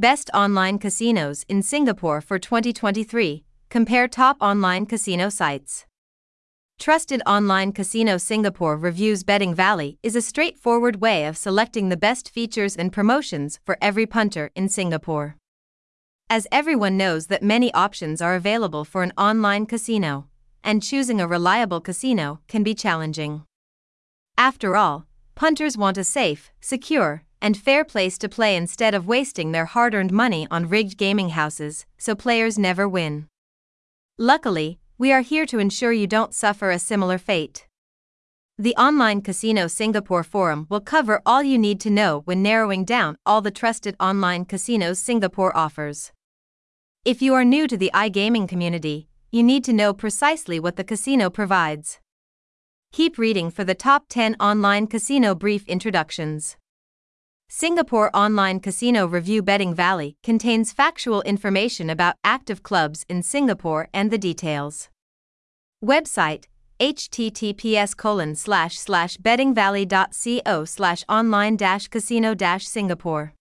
Best Online Casinos in Singapore for 2023. Compare top online casino sites. Trusted Online Casino Singapore reviews Betting Valley is a straightforward way of selecting the best features and promotions for every punter in Singapore. As everyone knows that many options are available for an online casino, and choosing a reliable casino can be challenging. After all, punters want a safe, secure, and fair place to play instead of wasting their hard earned money on rigged gaming houses, so players never win. Luckily, we are here to ensure you don't suffer a similar fate. The Online Casino Singapore Forum will cover all you need to know when narrowing down all the trusted online casinos Singapore offers. If you are new to the iGaming community, you need to know precisely what the casino provides. Keep reading for the top 10 online casino brief introductions. Singapore Online Casino Review Betting Valley contains factual information about active clubs in Singapore and the details. Website https colon slash slash bettingvalley.co slash online dash casino dash Singapore